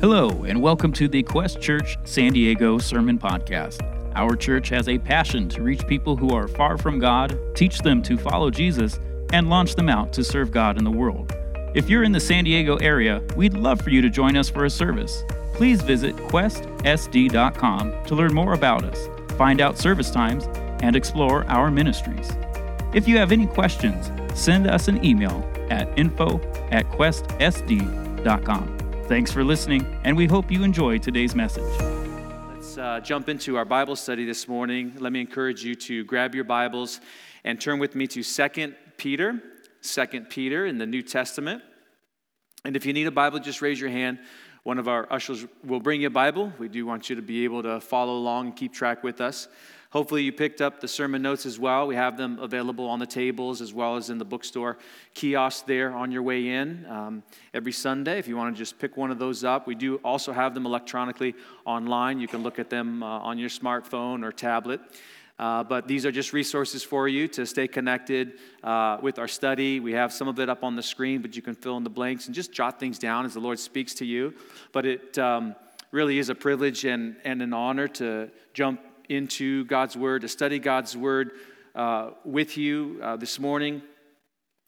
Hello, and welcome to the Quest Church San Diego Sermon Podcast. Our church has a passion to reach people who are far from God, teach them to follow Jesus, and launch them out to serve God in the world. If you're in the San Diego area, we'd love for you to join us for a service. Please visit questsd.com to learn more about us, find out service times, and explore our ministries. If you have any questions, send us an email at info at questsd.com. Thanks for listening, and we hope you enjoy today's message. Let's uh, jump into our Bible study this morning. Let me encourage you to grab your Bibles and turn with me to 2 Peter, 2 Peter in the New Testament. And if you need a Bible, just raise your hand. One of our ushers will bring you a Bible. We do want you to be able to follow along and keep track with us. Hopefully, you picked up the sermon notes as well. We have them available on the tables as well as in the bookstore kiosk there on your way in um, every Sunday. If you want to just pick one of those up, we do also have them electronically online. You can look at them uh, on your smartphone or tablet. Uh, but these are just resources for you to stay connected uh, with our study. We have some of it up on the screen, but you can fill in the blanks and just jot things down as the Lord speaks to you. But it um, really is a privilege and, and an honor to jump into God's Word, to study God's Word uh, with you uh, this morning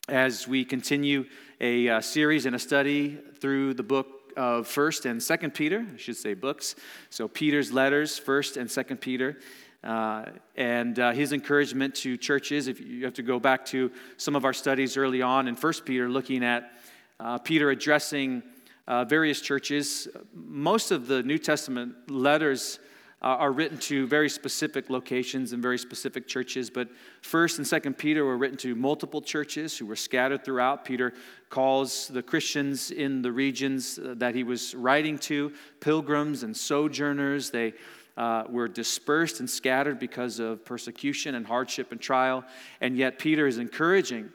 as we continue a uh, series and a study through the book of First and Second Peter. I should say books. So Peter's letters, First and Second Peter. Uh, and uh, his encouragement to churches, if you have to go back to some of our studies early on in First Peter, looking at uh, Peter addressing various churches. Most of the New Testament letters uh, are written to very specific locations and very specific churches. But First and Second Peter were written to multiple churches who were scattered throughout. Peter calls the Christians in the regions uh, that he was writing to pilgrims and sojourners. They uh, were dispersed and scattered because of persecution and hardship and trial. And yet, Peter is encouraging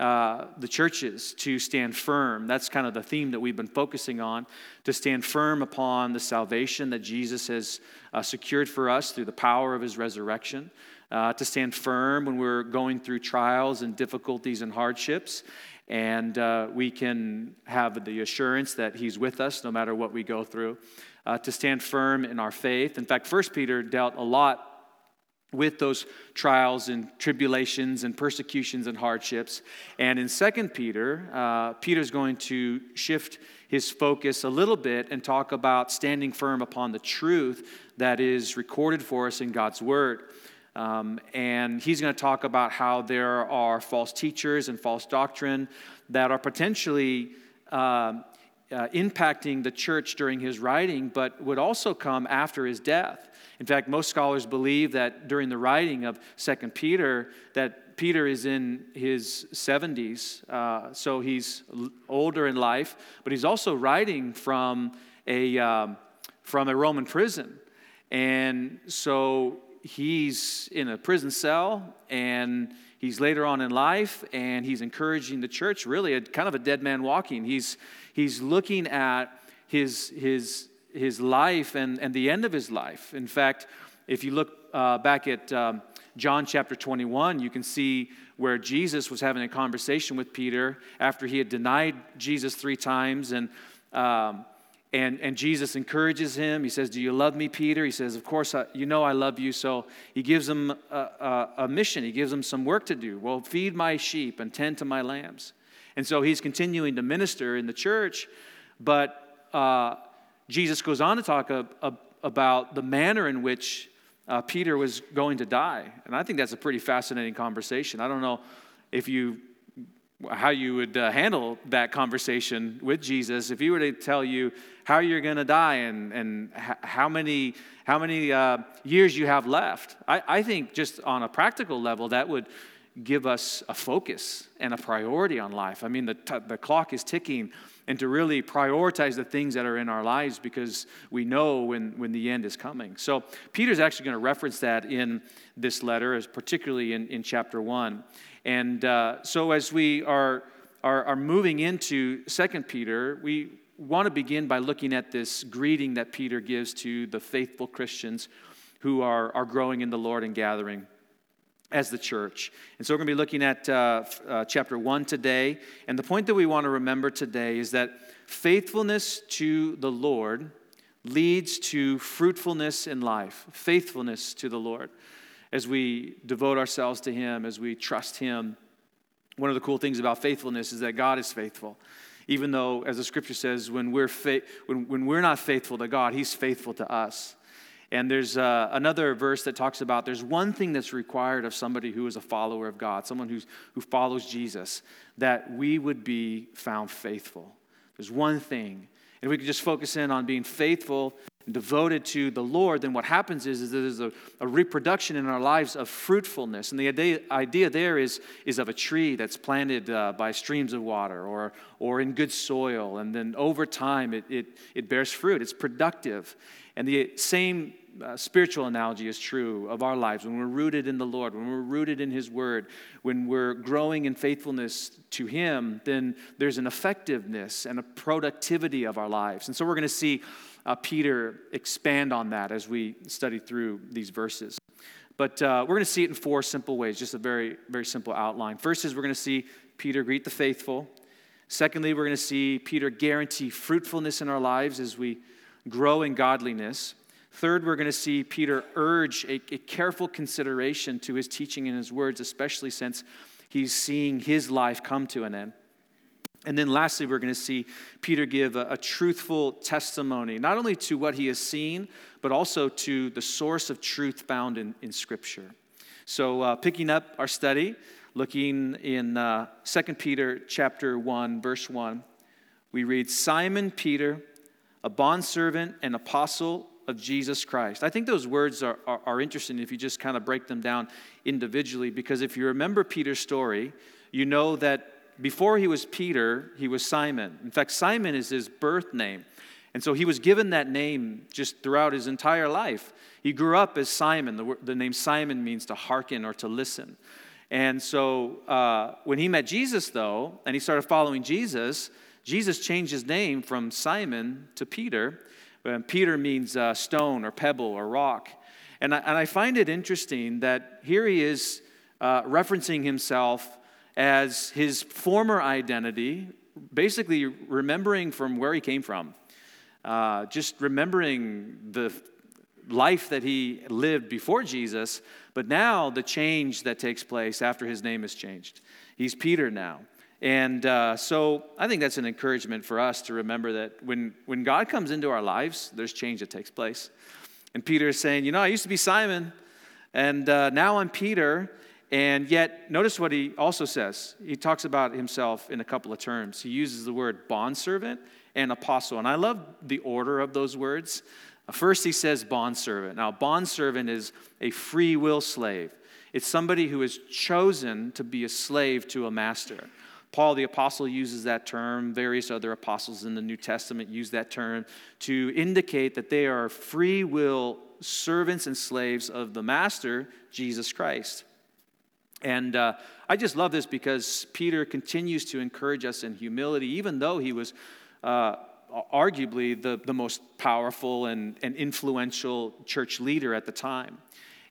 uh, the churches to stand firm. That's kind of the theme that we've been focusing on to stand firm upon the salvation that Jesus has uh, secured for us through the power of his resurrection. Uh, to stand firm when we're going through trials and difficulties and hardships. And uh, we can have the assurance that he's with us no matter what we go through. Uh, to stand firm in our faith. In fact, First Peter dealt a lot with those trials and tribulations and persecutions and hardships. And in Second Peter, uh, Peter's going to shift his focus a little bit and talk about standing firm upon the truth that is recorded for us in God's Word. Um, and he's going to talk about how there are false teachers and false doctrine that are potentially uh, uh, impacting the church during his writing, but would also come after his death. In fact, most scholars believe that during the writing of Second Peter, that Peter is in his 70s, uh, so he's older in life, but he's also writing from a, um, from a Roman prison. And so he's in a prison cell and he's later on in life and he's encouraging the church really a, kind of a dead man walking he's he's looking at his his his life and, and the end of his life in fact if you look uh, back at um, john chapter 21 you can see where jesus was having a conversation with peter after he had denied jesus three times and um, and, and Jesus encourages him. He says, Do you love me, Peter? He says, Of course, I, you know I love you. So he gives him a, a, a, mission, he gives him some work to do. Well, feed my sheep and tend to my lambs. And so he's continuing to minister in the church, but uh, Jesus goes on to talk a, about the manner in which uh, Peter was going to die. And I think that's a pretty fascinating conversation. I don't know if you how you would uh, handle that conversation with Jesus if he were to tell you how you're going to die and, and how many, how many uh, years you have left. I, I think just on a practical level, that would give us a focus and a priority on life. I mean, the, t- the clock is ticking, and to really prioritize the things that are in our lives because we know when, when the end is coming. So, Peter's actually going to reference that in this letter, as particularly in, in chapter 1. And uh, so, as we are, are, are moving into Second Peter, we want to begin by looking at this greeting that Peter gives to the faithful Christians who are, are growing in the Lord and gathering as the church. And so we're going to be looking at uh, uh, chapter 1 today. And the point that we want to remember today is that Faithfulness to the Lord leads to fruitfulness in life, faithfulness to the Lord as we devote ourselves to Him, as we trust Him. One of the cool things about faithfulness is that God is faithful. Even though, as the scripture says, when we're, fa- when, when we're not faithful to God, He's faithful to us. And there's uh, another verse that talks about there's one thing that's required of somebody who is a follower of God, someone who's, who follows Jesus, that we would be found faithful. There's one thing. And if we could just focus in on being faithful and devoted to the Lord, then what happens is, is there's a, a reproduction in our lives of fruitfulness. And the idea, idea there is, is of a tree that's planted uh, by streams of water or, or in good soil. And then over time, it, it, it bears fruit. It's productive. And the same uh, spiritual analogy is true of our lives. When we're rooted in the Lord, when we're rooted in His Word, when we're growing in faithfulness to Him, then there's an effectiveness and a productivity of our lives. And so we're going to see uh, Peter expand on that as we study through these verses. But uh, we're going to see it in four simple ways, just a very, very simple outline. First is we're going to see Peter greet the faithful. Secondly, we're going to see Peter guarantee fruitfulness in our lives as we grow in godliness. Third, we're going to see Peter urge a, a, careful consideration to his teaching and his words, especially since he's seeing his life come to an end. And then lastly, we're going to see Peter give a, a, truthful testimony, not only to what he has seen, but also to the source of truth found in, in Scripture. So, uh, picking up our study, looking in uh, 2 Peter chapter 1, verse 1, we read, Simon Peter, a bondservant and apostle of Jesus Christ. I think those words are, are, are interesting if you just kind of break them down individually, because if you remember Peter's story, you know that before he was Peter, he was Simon. In fact, Simon is his birth name. And so he was given that name just throughout his entire life. He grew up as Simon. The, the name Simon means to hearken or to listen. And so uh, when he met Jesus, though, and he started following Jesus, Jesus changed his name from Simon to Peter. Peter means uh, stone or pebble or rock. And I, and I find it interesting that here he is uh, referencing himself as his former identity, basically remembering from where he came from, uh, just remembering the life that he lived before Jesus, but now the change that takes place after his name is changed. He's Peter now. And uh, so I think that's an encouragement for us to remember that when, when God comes into our lives, there's change that takes place. And Peter is saying, You know, I used to be Simon, and uh, now I'm Peter. And yet, notice what he also says. He talks about himself in a couple of terms. He uses the word bondservant and apostle. And I love the order of those words. First, he says bondservant. Now, bondservant is a free will slave, it's somebody who is chosen to be a slave to a master. Paul the apostle uses that term. Various other apostles in the New Testament use that term to indicate that they are free will servants and slaves of the master, Jesus Christ. And uh, I just love this because Peter continues to encourage us in humility, even though he was uh, arguably the, the most powerful and, and influential church leader at the time.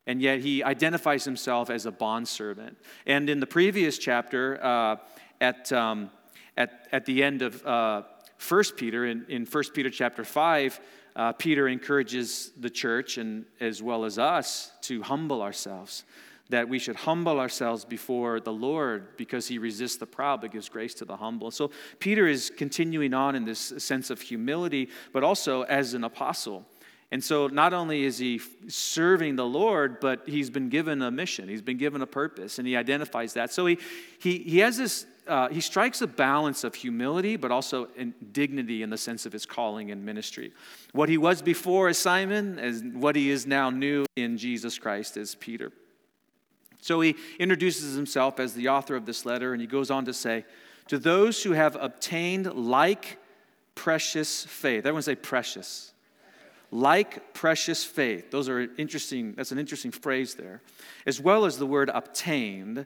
And yet he identifies himself as a bondservant. And in the previous chapter, uh, at, um, at, at the end of uh, 1 Peter, in, in 1 Peter chapter 5, uh, Peter encourages the church and as well as us to humble ourselves that we should humble ourselves before the Lord because he resists the proud but gives grace to the humble. So Peter is continuing on in this sense of humility, but also as an apostle. And so not only is he serving the Lord, but he's been given a mission, he's been given a purpose, and he identifies that. So he, he, he has this, uh, he strikes a balance of humility, but also in dignity in the sense of his calling and ministry. What he was before as Simon, as what he is now new in Jesus Christ as Peter. So he introduces himself as the author of this letter, and he goes on to say, To those who have obtained like precious faith, everyone say precious. Like precious faith. Those are interesting, that's an interesting phrase there. As well as the word obtained.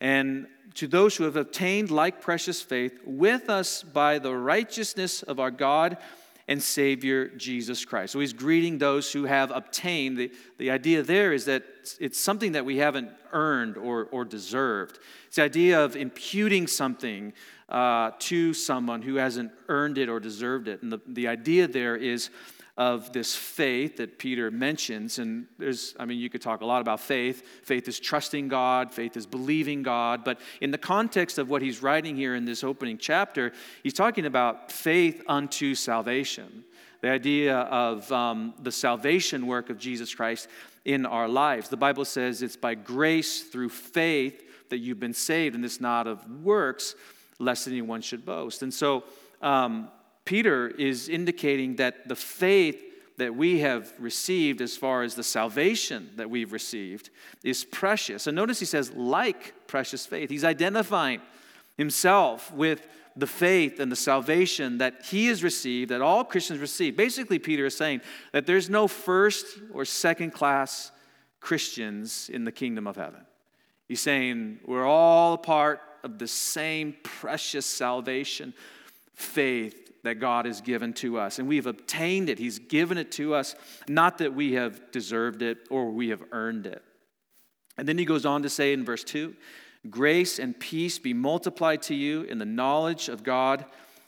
And to those who have obtained like precious faith with us by the righteousness of our God and Savior Jesus Christ. So he's greeting those who have obtained. The, the idea there is that it's something that we haven't earned or, or deserved. It's the idea of imputing something uh, to someone who hasn't earned it or deserved it. And the, the idea there is of this faith that Peter mentions. And there's, I mean, you could talk a lot about faith. Faith is trusting God, faith is believing God. But in the context of what he's writing here in this opening chapter, he's talking about faith unto salvation. The idea of um, the salvation work of Jesus Christ in our lives. The Bible says it's by grace through faith that you've been saved, and it's not of works, lest anyone should boast. And so, um, Peter is indicating that the faith that we have received, as far as the salvation that we've received, is precious. And notice he says, like precious faith. He's identifying himself with the faith and the salvation that he has received, that all Christians receive. Basically, Peter is saying that there's no first or second class Christians in the kingdom of heaven. He's saying we're all a part of the same precious salvation, faith, that God has given to us. And we've obtained it. He's given it to us, not that we have deserved it or we have earned it. And then he goes on to say in verse 2 Grace and peace be multiplied to you in the knowledge of God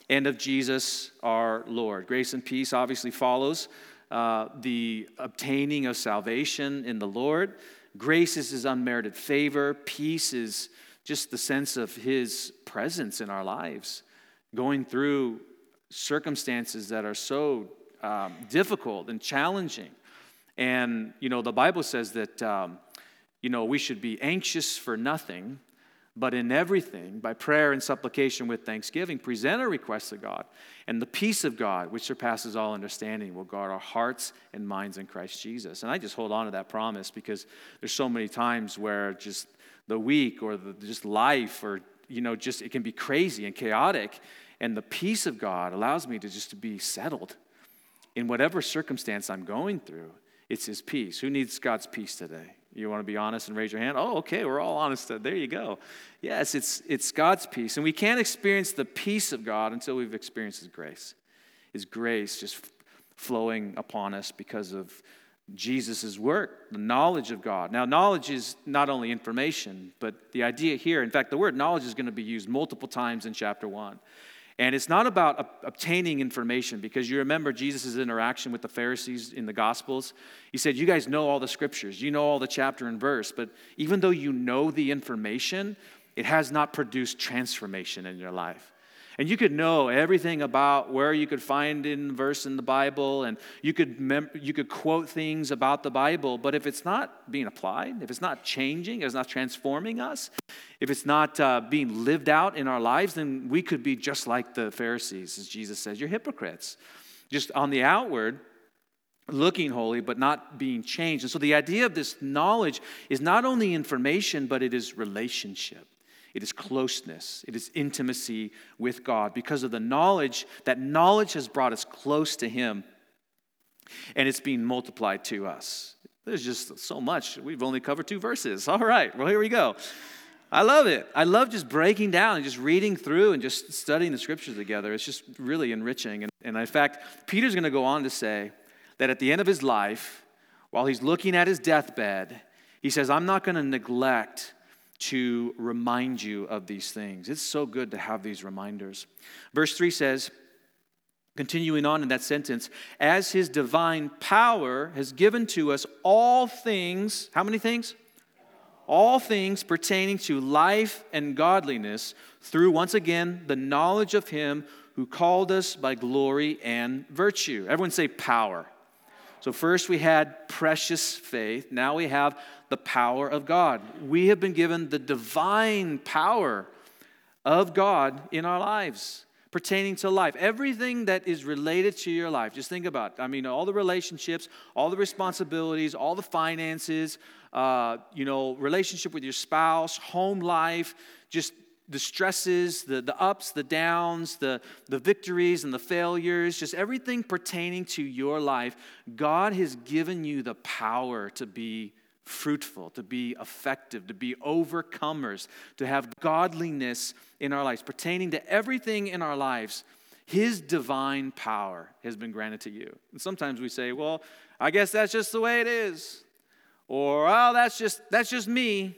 and of Jesus our Lord. Grace and peace obviously follows uh, the obtaining of salvation in the Lord. Grace is his unmerited favor, peace is just the sense of his presence in our lives, going through circumstances that are so um, difficult and challenging. And, you know, the Bible says that, um, you know, we should be anxious for nothing, but in everything, by prayer and supplication with thanksgiving, present our requests to God. And the peace of God, which surpasses all understanding, will guard our hearts and minds in Christ Jesus. And I just hold on to that promise because there's so many times where just the week or the, just life or, you know, just it can be crazy and chaotic. And the peace of God allows me to just to be settled in whatever circumstance I'm going through. It's His peace. Who needs God's peace today? You want to be honest and raise your hand? Oh, okay, we're all honest. There you go. Yes, it's, it's God's peace. And we can't experience the peace of God until we've experienced His grace. His grace just flowing upon us because of Jesus' work, the knowledge of God. Now, knowledge is not only information, but the idea here, in fact, the word knowledge is going to be used multiple times in chapter 1. And it's not about obtaining information because you remember Jesus' interaction with the Pharisees in the Gospels. He said, You guys know all the scriptures, you know all the chapter and verse, but even though you know the information, it has not produced transformation in your life. And you could know everything about where you could find in verse in the Bible, and you could, mem- you could quote things about the Bible, but if it's not being applied, if it's not changing, if it's not transforming us, if it's not uh, being lived out in our lives, then we could be just like the Pharisees, as Jesus says, you're hypocrites. Just on the outward, looking holy, but not being changed. And so the idea of this knowledge is not only information, but it is relationship. It is closeness. It is intimacy with God because of the knowledge. That knowledge has brought us close to Him and it's being multiplied to us. There's just so much. We've only covered two verses. All right, well, here we go. I love it. I love just breaking down and just reading through and just studying the scriptures together. It's just really enriching. And, and in fact, Peter's going to go on to say that at the end of his life, while he's looking at his deathbed, he says, I'm not going to neglect to remind you of these things. It's so good to have these reminders. Verse 3 says, continuing on in that sentence, as his divine power has given to us all things, how many things? All things pertaining to life and godliness through, once again, the knowledge of him who called us by glory and virtue. Everyone say power. So, first we had precious faith. Now we have the power of God. We have been given the divine power of God in our lives pertaining to life. Everything that is related to your life, just think about it. I mean, all the relationships, all the responsibilities, all the finances, uh, you know, relationship with your spouse, home life, just the stresses, the, the ups, the downs, the, the victories and the failures, just everything pertaining to your life, God has given you the power to be fruitful, to be effective, to be overcomers, to have godliness in our lives. Pertaining to everything in our lives, His divine power has been granted to you. And sometimes we say, well, I guess that's just the way it is. Or, oh, that's just, that's just me.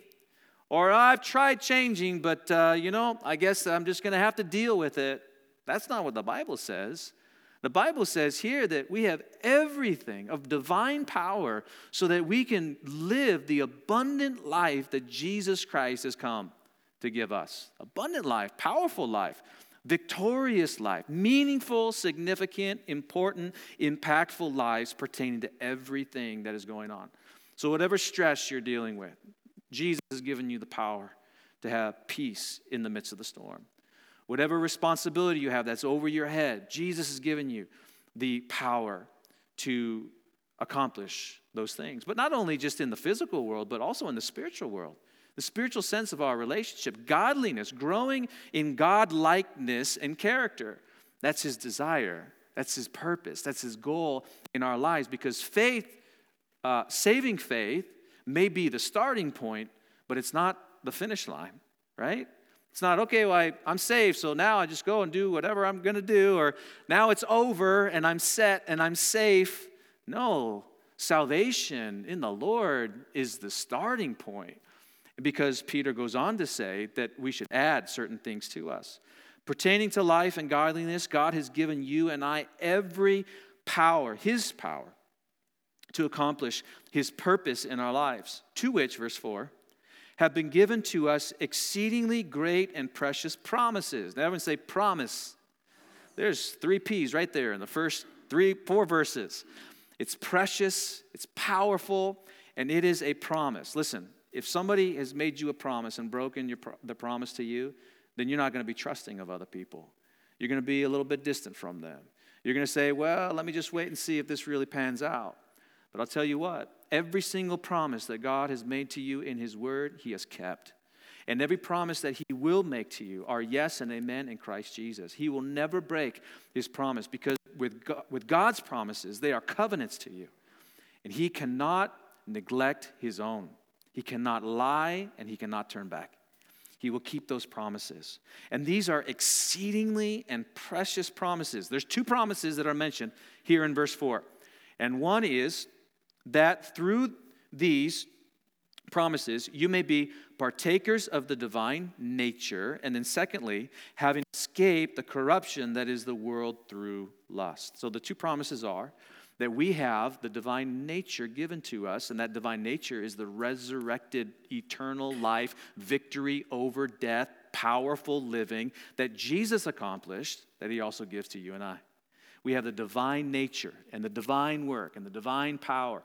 Or I've tried changing, but uh, you know, I guess I'm just going to have to deal with it. That's not what the Bible says. The Bible says here that we have everything of divine power so that we can live the abundant life that Jesus Christ has come to give us. Abundant life, powerful life, victorious life, meaningful, significant, important, impactful lives pertaining to everything that is going on. So, whatever stress you're dealing with, Jesus has given you the power to have peace in the midst of the storm. Whatever responsibility you have that's over your head, Jesus has given you the power to accomplish those things. But not only just in the physical world, but also in the spiritual world. The spiritual sense of our relationship, godliness, growing in God likeness and character. That's his desire. That's his purpose. That's his goal in our lives because faith, uh, saving faith, may be the starting point, but it's not the finish line, right? It's not, okay, well, I, I'm saved, so now I just go and do whatever I'm going to do, or now it's over and I'm set and I'm safe. No, salvation in the Lord is the starting point because Peter goes on to say that we should add certain things to us. Pertaining to life and godliness, God has given you and I every power, His power, to accomplish His purpose in our lives. To which, verse 4, have been given to us exceedingly great and precious promises. Now, everyone say promise. There's three P's right there in the first three, four verses. It's precious, it's powerful, and it is a promise. Listen, if somebody has made you a promise and broken your, the promise to you, then you're not going to be trusting of other people. You're going to be a little bit distant from them. You're going to say, well, let me just wait and see if this really pans out. But I'll tell you what, every single promise that God has made to you in His Word, He has kept. And every promise that He will make to you are yes and amen in Christ Jesus. He will never break His promise because with, God, with God's promises, they are covenants to you. And He cannot neglect His own. He cannot lie and He cannot turn back. He will keep those promises. And these are exceedingly and precious promises. There's two promises that are mentioned here in verse 4. And one is that through these promises you may be partakers of the divine nature, and then secondly, having escaped the corruption that is the world through lust. So the two promises are that we have the divine nature given to us, and that divine nature is the resurrected eternal life, victory over death, powerful living that Jesus accomplished, that he also gives to you and I. We have the divine nature and the divine work and the divine power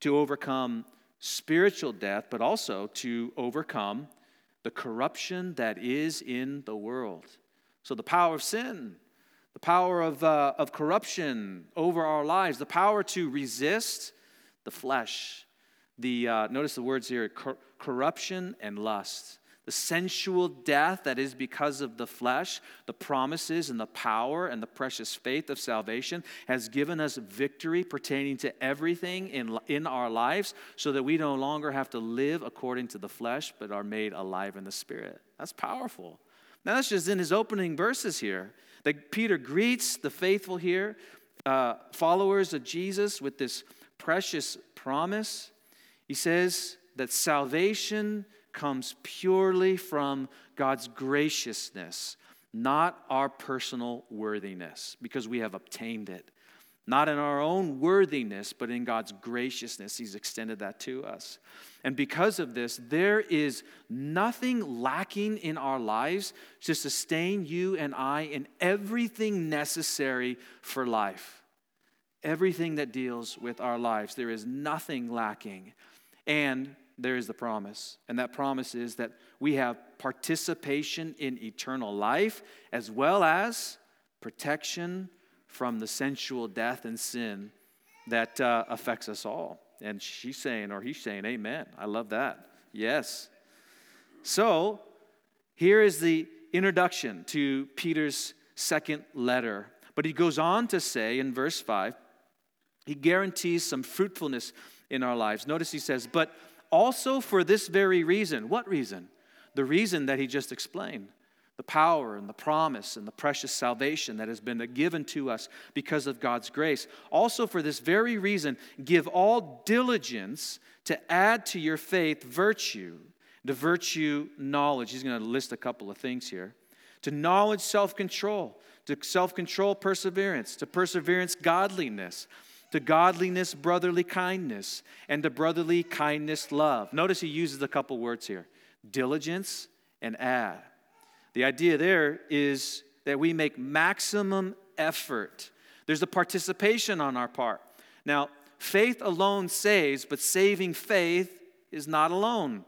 to overcome spiritual death, but also to overcome the corruption that is in the world. So, the power of sin, the power of, uh, of corruption over our lives, the power to resist the flesh. The, uh, notice the words here cor- corruption and lust the sensual death that is because of the flesh, the promises and the power and the precious faith of salvation has given us victory pertaining to everything in, in our lives so that we no longer have to live according to the flesh but are made alive in the spirit. That's powerful. Now, that's just in his opening verses here. That Peter greets the faithful here, uh, followers of Jesus, with this precious promise. He says that salvation comes purely from God's graciousness, not our personal worthiness, because we have obtained it. Not in our own worthiness, but in God's graciousness. He's extended that to us. And because of this, there is nothing lacking in our lives to sustain you and I in everything necessary for life. Everything that deals with our lives, there is nothing lacking. And there is the promise. And that promise is that we have participation in eternal life as well as protection from the sensual death and sin that uh, affects us all. And she's saying, or he's saying, Amen. I love that. Yes. So here is the introduction to Peter's second letter. But he goes on to say in verse 5, he guarantees some fruitfulness in our lives. Notice he says, But also for this very reason. What reason? The reason that he just explained. the power and the promise and the precious salvation that has been given to us because of God's grace. Also, for this very reason, give all diligence to add to your faith virtue, to virtue knowledge. He's going to list a couple of things here. To knowledge, self control. To self control, perseverance. To perseverance, godliness. To godliness, brotherly kindness. And to brotherly kindness, love. Notice he uses a couple words here diligence and add. The idea there is that we make maximum effort. There's a participation on our part. Now, faith alone saves, but saving faith is not alone.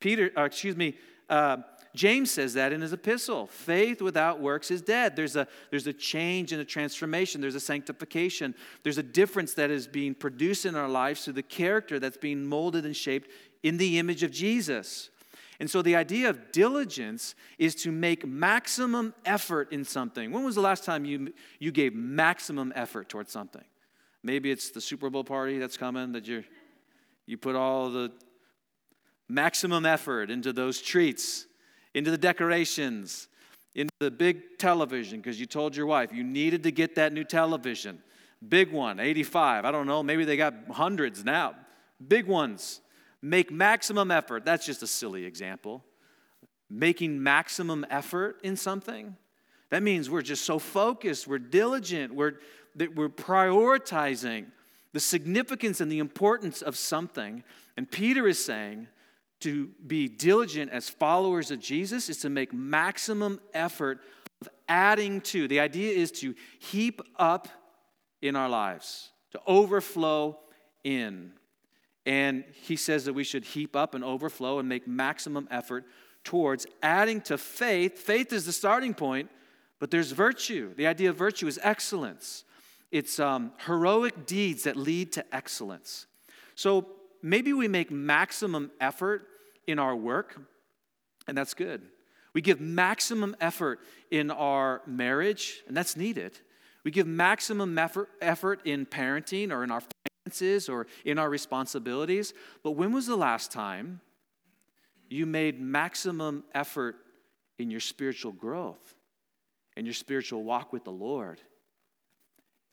Peter, uh, excuse me, uh, James says that in his epistle. Faith without works is dead. There's a, there's a change and a transformation. There's a sanctification. There's a difference that is being produced in our lives through the character that's being molded and shaped in the image of Jesus. And so the idea of diligence is to make maximum effort in something. When was the last time you, you gave maximum effort towards something? Maybe it's the Super Bowl party that's coming that you you put all the maximum effort into those treats, into the decorations, into the big television because you told your wife you needed to get that new television. Big one, 85. I don't know, maybe they got hundreds now. Big ones make maximum effort. That's just a silly example. Making maximum effort in something. That means we're just so focused, we're diligent, we're, that we're prioritizing the significance and the importance of something. And Peter is saying to be diligent as followers of Jesus is to make maximum effort of adding to. The idea is to heap up in our lives, to overflow in. And he says that we should heap up and overflow and make maximum effort towards adding to faith. Faith is the starting point, but there's virtue. The idea of virtue is excellence, it's um, heroic deeds that lead to excellence. So maybe we make maximum effort in our work, and that's good. We give maximum effort in our marriage, and that's needed. We give maximum effort, in parenting or in our finances or in our responsibilities. But when was the last time you made maximum effort in your spiritual growth and your spiritual walk with the Lord?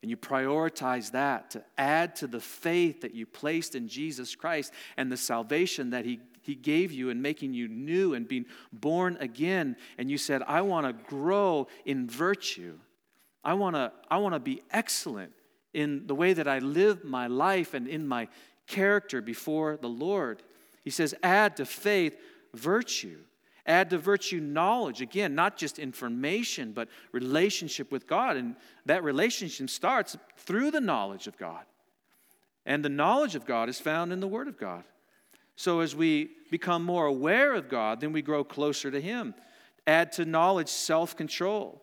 And you prioritize that to add to the faith that you placed in Jesus Christ and the salvation that He, he gave you and making you new and being born again. And you said, I want to grow in virtue. I want to I want to be excellent in the way that I live my life and in my character before the Lord. He says, add to faith virtue. Add to virtue knowledge. Again, not just information, but relationship with God. And that relationship starts through the knowledge of God. And the knowledge of God is found in the Word of God. So as we become more aware of God, then we grow closer to Him. Add to knowledge self control.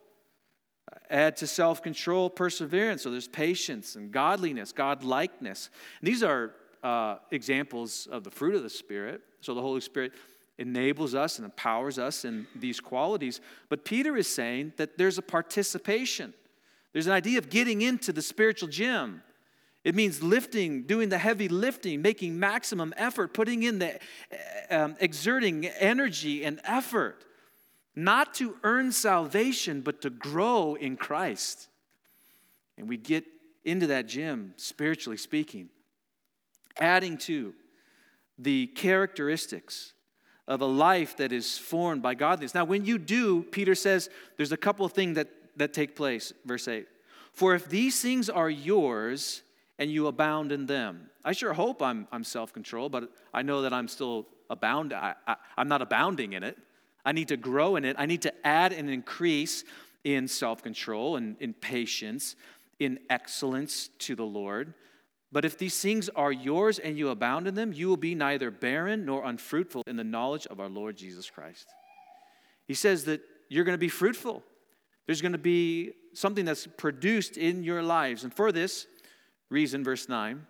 Add to self control perseverance. So there's patience and godliness, God likeness. These are uh, examples of the fruit of the Spirit. So the Holy Spirit enables us and empowers us in these qualities. But Peter is saying that there's a participation, there's an idea of getting into the spiritual gym. It means lifting, doing the heavy lifting, making maximum effort, putting in the, um, exerting energy and effort not to earn salvation, but to grow in Christ. And we get into that gym, spiritually speaking, adding to the characteristics of a life that is formed by godliness. Now, when you do, Peter says there's a couple of things that, that take place. Verse 8 For if these things are yours and you abound in them, I sure hope I'm, I'm self controlled, but I know that I'm still abound. I, I, I'm not abounding in it. I need to grow in it. I need to add and increase in self control and in patience, in excellence to the Lord. But if these things are yours and you abound in them, you will be neither barren nor unfruitful in the knowledge of our Lord Jesus Christ. He says that you're going to be fruitful. There's going to be something that's produced in your lives. And for this reason, verse 9,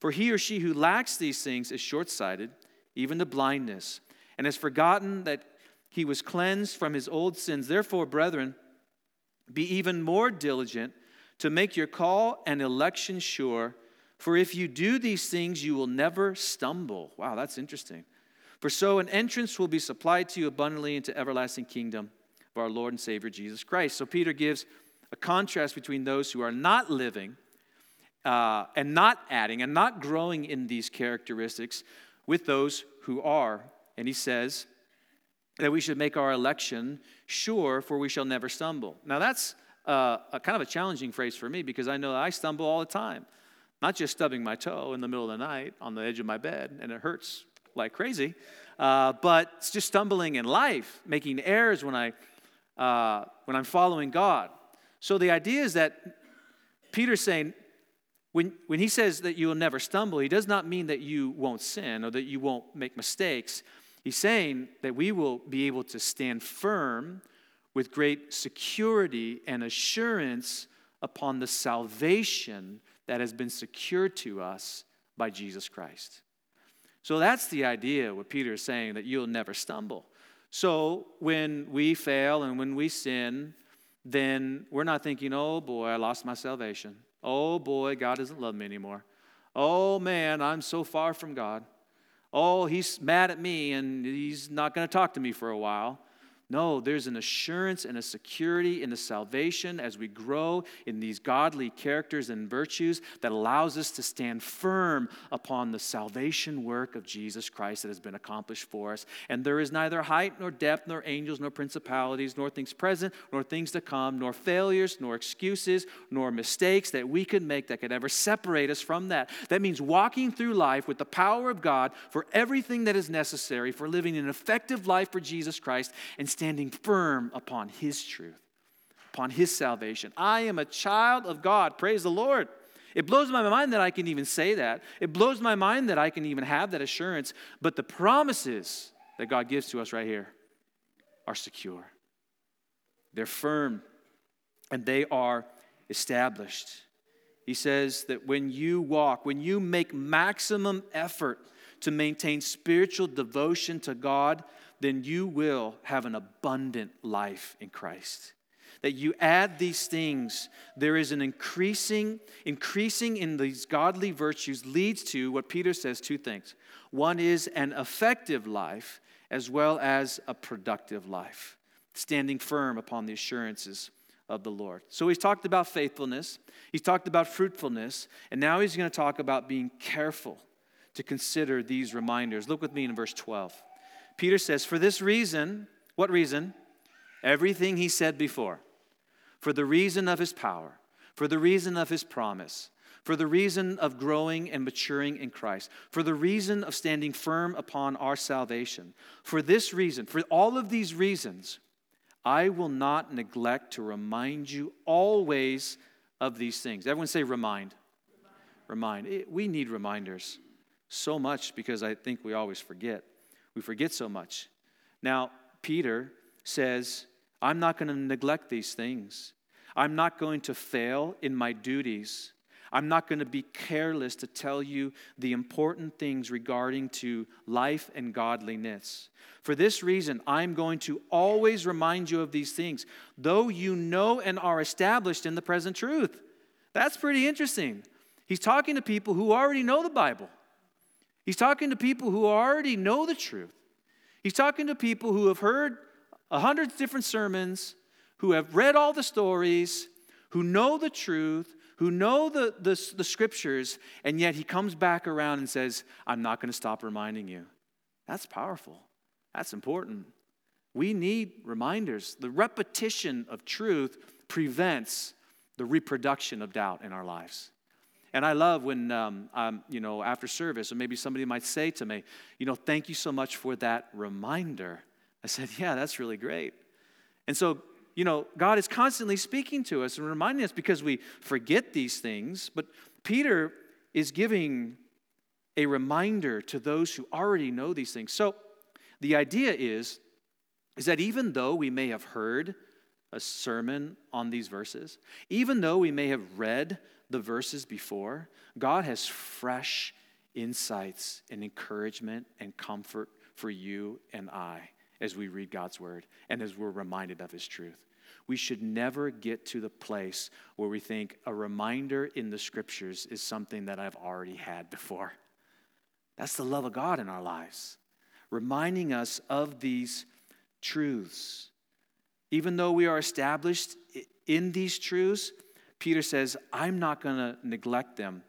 for he or she who lacks these things is short sighted, even to blindness, and has forgotten that he was cleansed from his old sins. Therefore, brethren, be even more diligent to make your call and election sure. For if you do these things, you will never stumble. Wow, that's interesting. For so an entrance will be supplied to you abundantly into everlasting kingdom. of our Lord and Savior Jesus Christ. So Peter gives a contrast between those who are not living uh, and not adding and not growing in these characteristics with those who are. And he says that we should make our election sure, for we shall never stumble. Now, that's uh, a kind of a challenging phrase for me because I know I stumble all the time. Not just stubbing my toe in the middle of the night on the edge of my bed, and it hurts like crazy, uh, but it's just stumbling in life, making errors when, I, uh, when I'm following God. So the idea is that Peter's saying, when, when he says that you will never stumble, he does not mean that you won't sin or that you won't make mistakes. He's saying that we will be able to stand firm with great security and assurance upon the salvation that has been secured to us by Jesus Christ. So that's the idea what Peter is saying that you'll never stumble. So when we fail and when we sin, then we're not thinking, oh boy, I lost my salvation. Oh boy, God doesn't love me anymore. Oh man, I'm so far from God. Oh, he's mad at me and he's not going to talk to me for a while. No, there's an assurance and a security in the salvation as we grow in these godly characters and virtues that allows us to stand firm upon the salvation work of Jesus Christ that has been accomplished for us. And there is neither height nor depth, nor angels, nor principalities, nor things present, nor things to come, nor failures, nor excuses, nor mistakes that we could make that could ever separate us from that. That means walking through life with the power of God for everything that is necessary for living an effective life for Jesus Christ and standing firm upon His truth, upon His salvation. I am a child of God. Praise the Lord. It blows my mind that I can even say that. It blows my mind that I can even have that assurance. But the promises that God gives to us right here are secure, they're firm, and they are established. He says that when you walk, when you make maximum effort to maintain spiritual devotion to God, then you will have an abundant life in Christ. That you add these things, there is an increasing, increasing in these godly virtues leads to what Peter says two things. One is an effective life as well as a productive life, standing firm upon the assurances of the Lord. So he's talked about faithfulness, he's talked about fruitfulness, and now he's going to talk about being careful to consider these reminders. Look with me in verse 12. Peter says, For this reason, what reason? Everything he said before. For the reason of his power, for the reason of his promise, for the reason of growing and maturing in Christ, for the reason of standing firm upon our salvation. For this reason, for all of these reasons, I will not neglect to remind you always of these things. Everyone say remind. Remind. remind. Eh, we need reminders so much because I think we always forget. We forget so much. Now, Peter says, I'm not going to neglect these things. I'm not going to fail in my duties. I'm not going to be careless to tell you the important things regarding to life and godliness. For this reason, I'm going to always remind you of these things, though you know and are established in the present truth. That's pretty interesting. He's talking to people who already know the Bible. He's talking to people who already know the truth. He's talking to people who have heard a hundred different sermons, who have read all the stories, who know the truth, who know the, the, the scriptures, and yet he comes back around and says, I'm not going to stop reminding you. That's powerful. That's important. We need reminders. The repetition of truth prevents the reproduction of doubt in our lives. And I love when, um, um, you know, after service, or maybe somebody might say to me, you know, thank you so much for that reminder. I said, yeah, that's really great. And so, you know, God is constantly speaking to us and reminding us because we forget these things. But Peter is giving a reminder to those who already know these things. So the idea is, is that even though we may have heard a sermon on these verses, even though we may have read the verses before, God has fresh insights and encouragement and comfort for you and I as we read God's word and as we're reminded of his truth. We should never get to the place where we think a reminder in the scriptures is something that I've already had before. That's the love of God in our lives, reminding us of these truths even though we are established in these truths, Peter says, I'm not going to neglect them.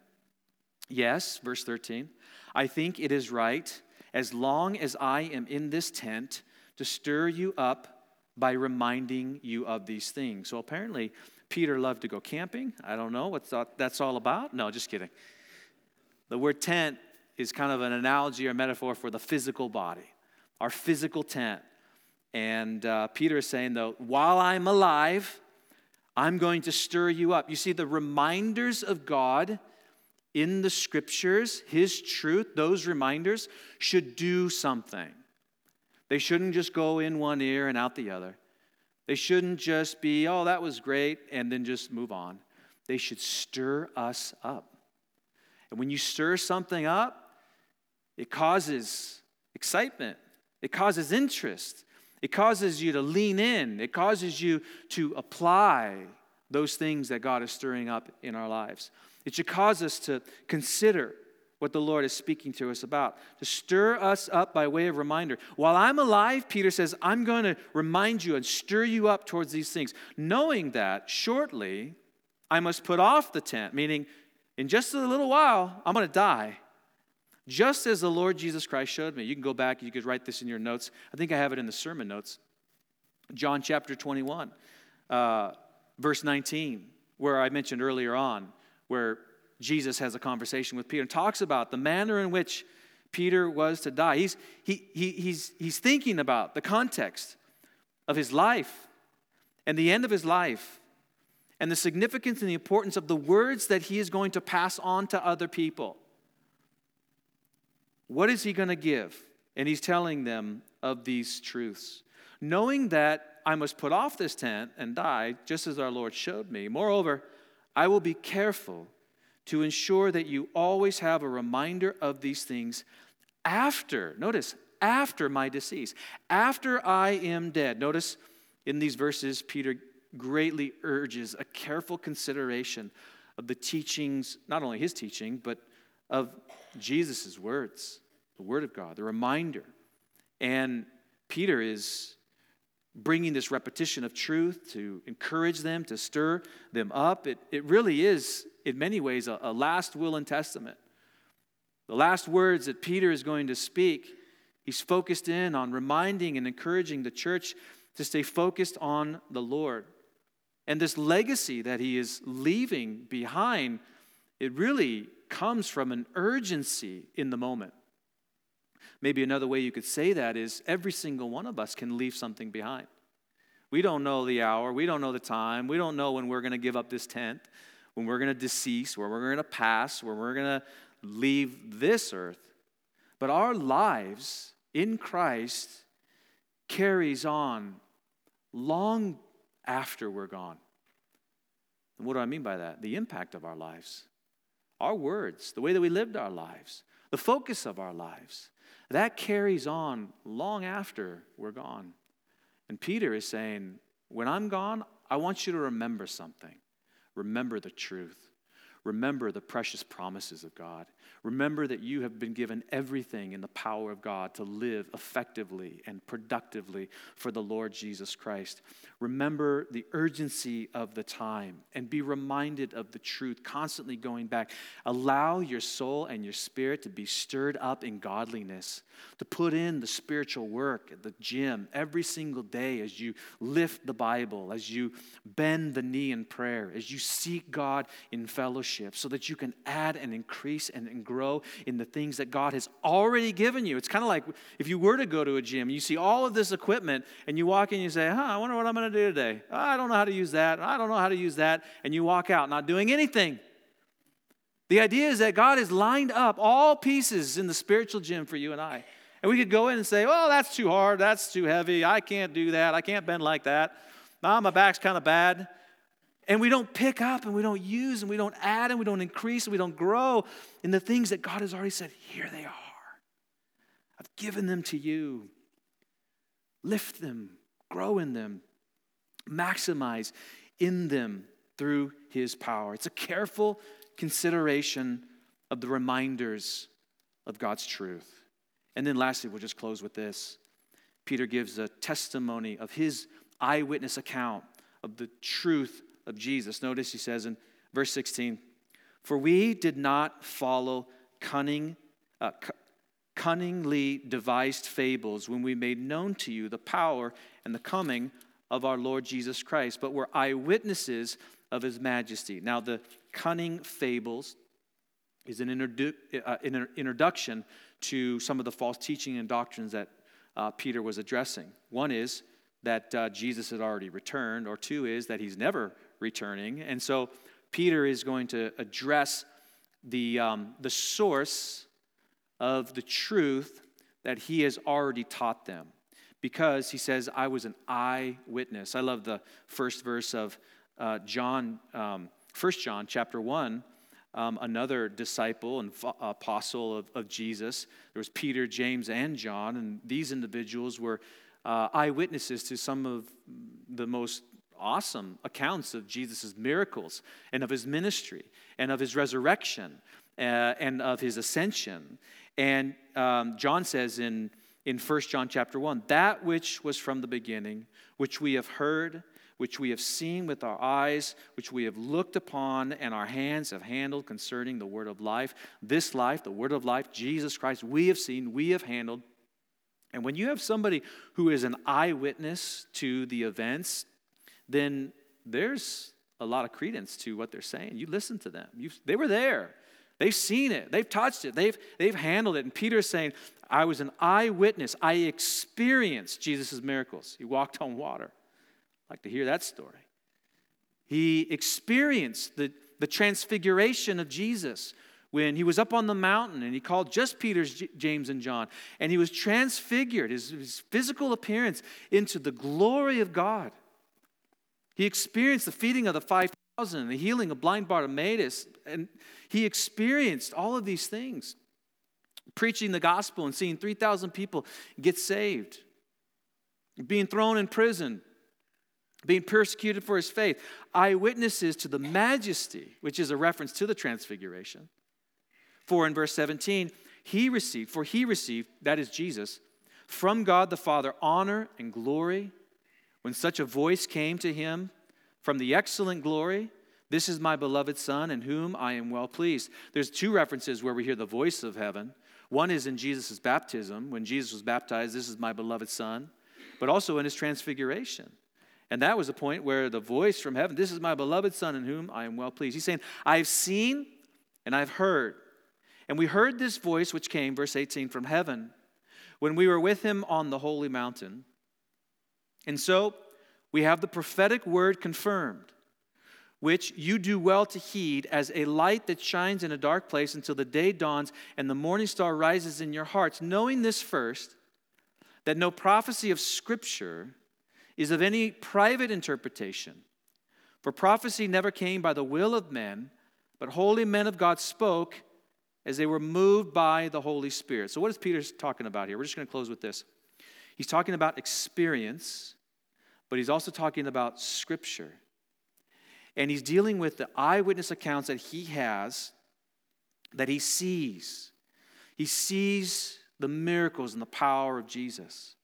Yes, verse 13, I think it is right, as long as I am in this tent, to stir you up by reminding you of these things. So apparently, Peter loved to go camping. I don't know what that's all about. No, just kidding. The word tent is kind of an analogy or metaphor for the physical body, our physical tent. And uh, Peter is saying, though, while I'm alive, I'm going to stir you up. You see, the reminders of God in the scriptures, His truth, those reminders should do something. They shouldn't just go in one ear and out the other. They shouldn't just be, oh, that was great, and then just move on. They should stir us up. And when you stir something up, it causes excitement, it causes interest, it causes you to lean in, it causes you to apply those things that God is stirring up in our lives. It should cause us to consider what the Lord is speaking to us about, to stir us up by way of reminder. While I'm alive, Peter says, I'm going to remind you and stir you up towards these things, knowing that shortly I must put off the tent, meaning in just a little while, I'm going to die. Just as the Lord Jesus Christ showed me. You can go back, you could write this in your notes. I think I have it in the sermon notes. John chapter 21, uh, verse 19, where I mentioned earlier on, where Jesus has a conversation with Peter and talks about the manner in which Peter was to die. He's, he, he, he's, he's thinking about the context of his life and the end of his life and the significance and the importance of the words that he is going to pass on to other people. What is he going to give? And he's telling them of these truths. Knowing that I must put off this tent and die, just as our Lord showed me. Moreover, I will be careful to ensure that you always have a reminder of these things after, notice, after my decease, after I am dead. Notice in these verses, Peter greatly urges a careful consideration of the teachings, not only his teaching, but of Jesus' words, the Word of God, the reminder. And Peter is bringing this repetition of truth to encourage them, to stir them up. It, it really is, in many ways, a, a last will and testament. The last words that Peter is going to speak, he's focused in on reminding and encouraging the church to stay focused on the Lord. And this legacy that he is leaving behind, it really comes from an urgency in the moment. Maybe another way you could say that is every single one of us can leave something behind. We don't know the hour, we don't know the time, we don't know when we're going to give up this tent, when we're going to decease, where we're going to pass, where we're going to leave this earth. But our lives in Christ carries on long after we're gone. And what do I mean by that? The impact of our lives, our words, the way that we lived our lives, the focus of our lives. That carries on long after we're gone. And Peter is saying, When I'm gone, I want you to remember something. Remember the truth. Remember the precious promises of God. Remember that you have been given everything in the power of God to live effectively and productively for the Lord Jesus Christ. Remember the urgency of the time and be reminded of the truth, constantly going back. Allow your soul and your spirit to be stirred up in godliness, to put in the spiritual work at the gym every single day as you lift the Bible, as you bend the knee in prayer, as you seek God in fellowship, so that you can add and increase and grow in the things that God has already given you. It's kind of like if you were to go to a gym, you see all of this equipment, and you walk in and you say, huh, I wonder what I'm going to do today? I don't know how to use that. I don't know how to use that. And you walk out not doing anything. The idea is that God has lined up all pieces in the spiritual gym for you and I. And we could go in and say, oh, that's too hard. That's too heavy. I can't do that. I can't bend like that. Nah, my back's kind of bad. And we don't pick up and we don't use and we don't add and we don't increase and we don't grow in the things that God has already said, here they are. I've given them to you. Lift them, grow in them, maximize in them through his power. It's a careful consideration of the reminders of God's truth. And then lastly, we'll just close with this. Peter gives a testimony of his eyewitness account of the truth of Jesus. Notice he says in verse 16, For we did not follow cunning, uh, cunningly devised fables when we made known to you the power and the coming of our Lord Jesus Christ, but were eyewitnesses of his majesty. Now, the cunning fables is an, introdu- uh, an introduction to some of the false teaching and doctrines that uh, Peter was addressing. One is that uh, Jesus had already returned, or two is that he's never returning. And so Peter is going to address the, um, the source of the truth that he has already taught them. Because he says, I was an eyewitness. I love the first verse of uh, John, um, 1 John chapter 1. Um, another disciple and apostle of, of Jesus. There was Peter, James, and John, and these individuals were uh, eyewitnesses to some of the most awesome accounts of Jesus' miracles and of his ministry and of his resurrection uh, and of his ascension. And um, John says in, in 1 John chapter 1 that which was from the beginning, which we have heard, which we have seen with our eyes, which we have looked upon, and our hands have handled concerning the word of life. This life, the word of life, Jesus Christ, we have seen, we have handled. And when you have somebody who is an eyewitness to the events, then there's a lot of credence to what they're saying. You listen to them. you they were there. They've seen it. They've touched it. They've, they've handled it. And Peter is saying, I was an eyewitness. I experienced Jesus' miracles. He walked on water. I'd like to hear that story. He experienced the, the transfiguration of Jesus when he was up on the mountain and he called just Peter, James, and John. And he was transfigured, his, his physical appearance, into the glory of God. He experienced the feeding of the 5,000, the healing of blind Bartimaeus, and he experienced all of these things. Preaching the gospel and seeing 3,000 people get saved, being thrown in prison, being persecuted for his faith, eyewitnesses to the majesty, which is a reference to the transfiguration. For in verse 17, he received, for he received, that is Jesus, from God the Father, honor and glory when such a voice came to him from the excellent glory, this is my beloved Son in whom I am well pleased. There's two references where we hear the voice of heaven. One is in Jesus' baptism, when Jesus was baptized, this is my beloved Son, but also in his transfiguration. And that was a point where the voice from heaven, this is my beloved Son in whom I am well pleased. He's saying, I've seen and I've heard. And we heard this voice which came, verse 18, from heaven when we were with him on the holy mountain. And so we have the prophetic word confirmed, which you do well to heed as a light that shines in a dark place until the day dawns and the morning star rises in your hearts, knowing this first, that no prophecy of Scripture is of any private interpretation. For prophecy never came by the will of men, but holy men of God spoke as they were moved by the Holy Spirit. So, what is Peter talking about here? We're just going to close with this. He's talking about experience but he's also talking about Scripture. And he's dealing with the eyewitness accounts that he has, that he sees. He sees the miracles and the power of Jesus.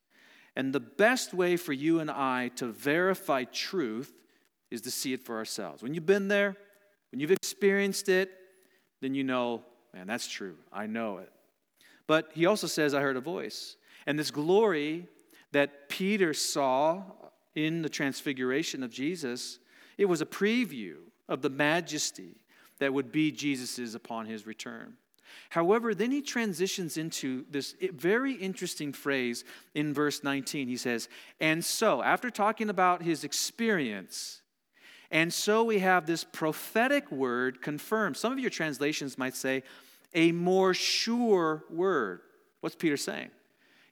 And the best way for you and I to verify truth is to see it for ourselves. When you've been there, when you've experienced it, then you know, man, that's true. I know it. But he also says, I heard a voice. And this glory that Peter saw in the transfiguration of Jesus, it was a preview of the majesty that would be Jesus's upon his return. However, then he transitions into this very interesting phrase in verse 19. He says, And so, after talking about his experience, and so we have this prophetic word confirmed. Some of your translations might say, a more sure word. What's Peter saying?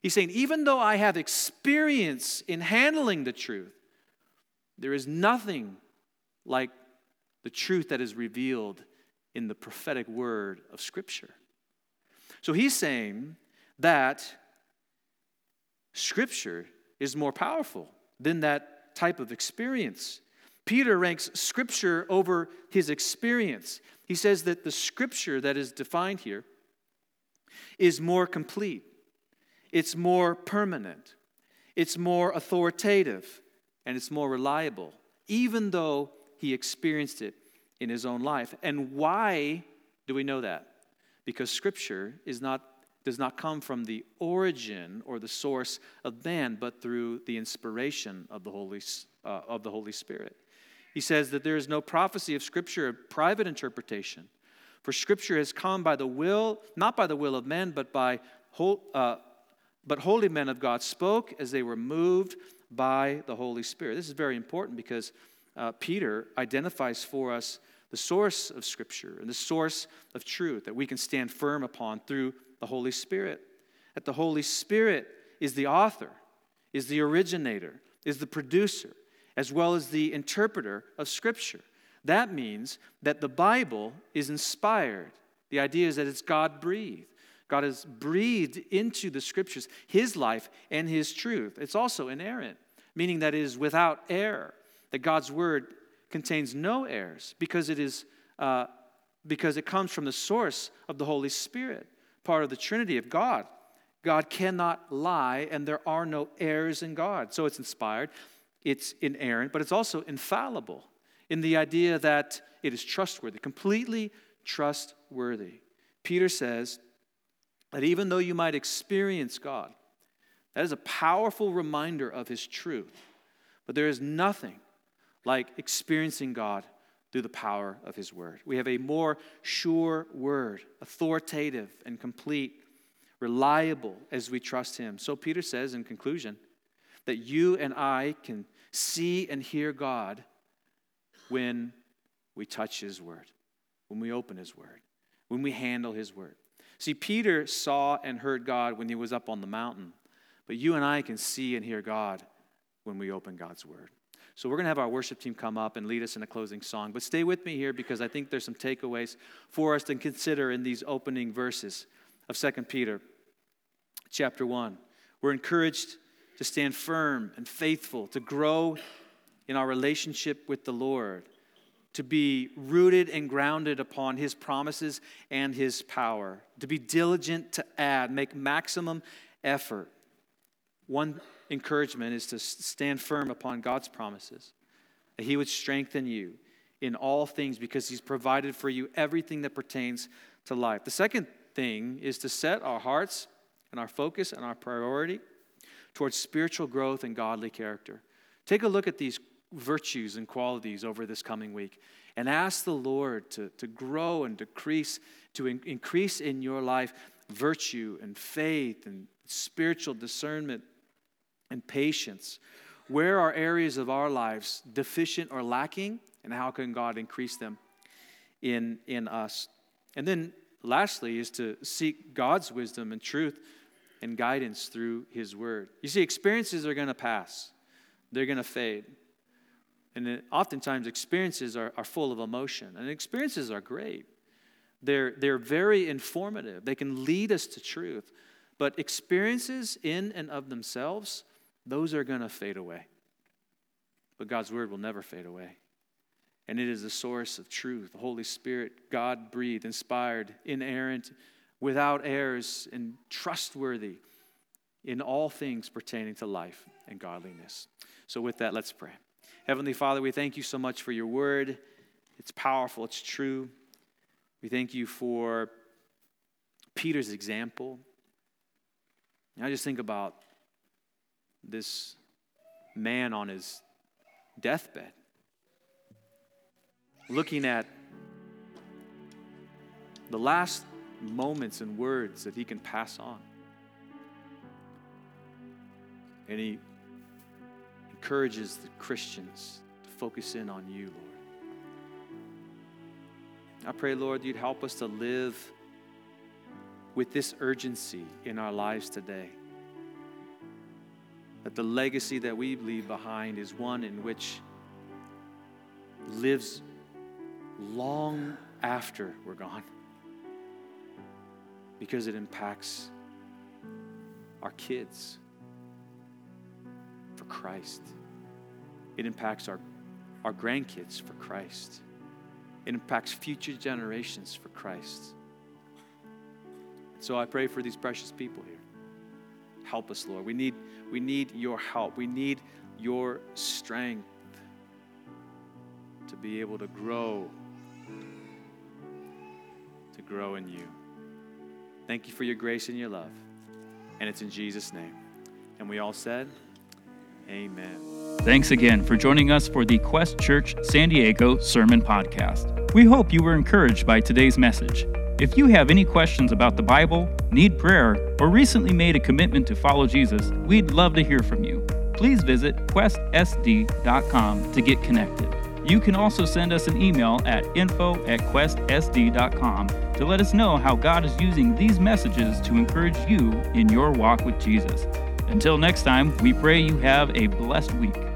He's saying, even though I have experience in handling the truth, there is nothing like the truth that is revealed in the prophetic word of Scripture. So he's saying that Scripture is more powerful than that type of experience. Peter ranks Scripture over his experience. He says that the Scripture that is defined here is more complete. It's more permanent, it's more authoritative, and it's more reliable, even though he experienced it in his own life. And why do we know that? Because Scripture is not, does not come from the origin or the source of man, but through the inspiration of the Holy, uh, of the Holy Spirit. He says that there is no prophecy of Scripture, a private interpretation. For Scripture has come by the will, not by the will of men, but by uh, but holy men of God spoke as they were moved by the Holy Spirit. This is very important because uh, Peter identifies for us the source of Scripture and the source of truth that we can stand firm upon through the Holy Spirit. That the Holy Spirit is the author, is the originator, is the producer, as well as the interpreter of Scripture. That means that the Bible is inspired. The idea is that it's God breathed. God has breathed into the scriptures his life and his truth. It's also inerrant, meaning that it is without error, that God's word contains no errors because it is uh, because it comes from the source of the Holy Spirit, part of the Trinity of God. God cannot lie, and there are no errors in God. So it's inspired, it's inerrant, but it's also infallible in the idea that it is trustworthy, completely trustworthy. Peter says that even though you might experience God, that is a powerful reminder of His truth. But there is nothing like experiencing God through the power of His Word. We have a more sure Word, authoritative and complete, reliable as we trust Him. So Peter says in conclusion that you and I can see and hear God when we touch His Word, when we open His Word, when we handle His Word. See, Peter saw and heard God when he was up on the mountain, but you and I can see and hear God when we open God's Word. So we're going to have our worship team come up and lead us in a closing song. But stay with me here because I think there's some takeaways for us to consider in these opening verses of 2 Peter chapter 1. We're encouraged to stand firm and faithful, to grow in our relationship with the Lord, to be rooted and grounded upon His promises and His power, to be diligent to add, make maximum effort. One encouragement is to stand firm upon God's promises, that He would strengthen you in all things because He's provided for you everything that pertains to life. The second thing is to set our hearts and our focus and our priority towards spiritual growth and godly character. Take a look at these virtues and qualities over this coming week. And ask the Lord to, to grow and decrease, to in, increase in your life virtue and faith and spiritual discernment and patience. Where are areas of our lives deficient or lacking, and how can God increase them in, in us? And then, lastly, is to seek God's wisdom and truth and guidance through His Word. You see, experiences are going to pass, they're going to fade. And oftentimes, experiences are, are full of emotion, and experiences are great. They're, they're very informative, they can lead us to truth. But experiences in and of themselves, those are going to fade away. But God's word will never fade away. And it is the source of truth. The Holy Spirit, God breathed, inspired, inerrant, without errors, and trustworthy in all things pertaining to life and godliness. So, with that, let's pray. Heavenly Father, we thank you so much for your word. It's powerful, it's true. We thank you for Peter's example. And I just think about this man on his deathbed, looking at the last moments and words that he can pass on. And he encourages the Christians to focus in on you, Lord. I pray, Lord, you'd help us to live with this urgency in our lives today. That the legacy that we leave behind is one in which lives long after we're gone because it impacts our kids for Christ. It impacts our, our grandkids for Christ. It impacts future generations for Christ. So I pray for these precious people here. Help us, Lord. We need, we need your help. We need your strength to be able to grow, to grow in you. Thank you for your grace and your love. And it's in Jesus' name. And we all said, Amen. Thanks again for joining us for the Quest Church San Diego Sermon Podcast. We hope you were encouraged by today's message. If you have any questions about the Bible, need prayer, or recently made a commitment to follow Jesus, we'd love to hear from you. Please visit questsd.com to get connected. You can also send us an email at info at questsd.com to let us know how God is using these messages to encourage you in your walk with Jesus. Until next time, we pray you have a blessed week.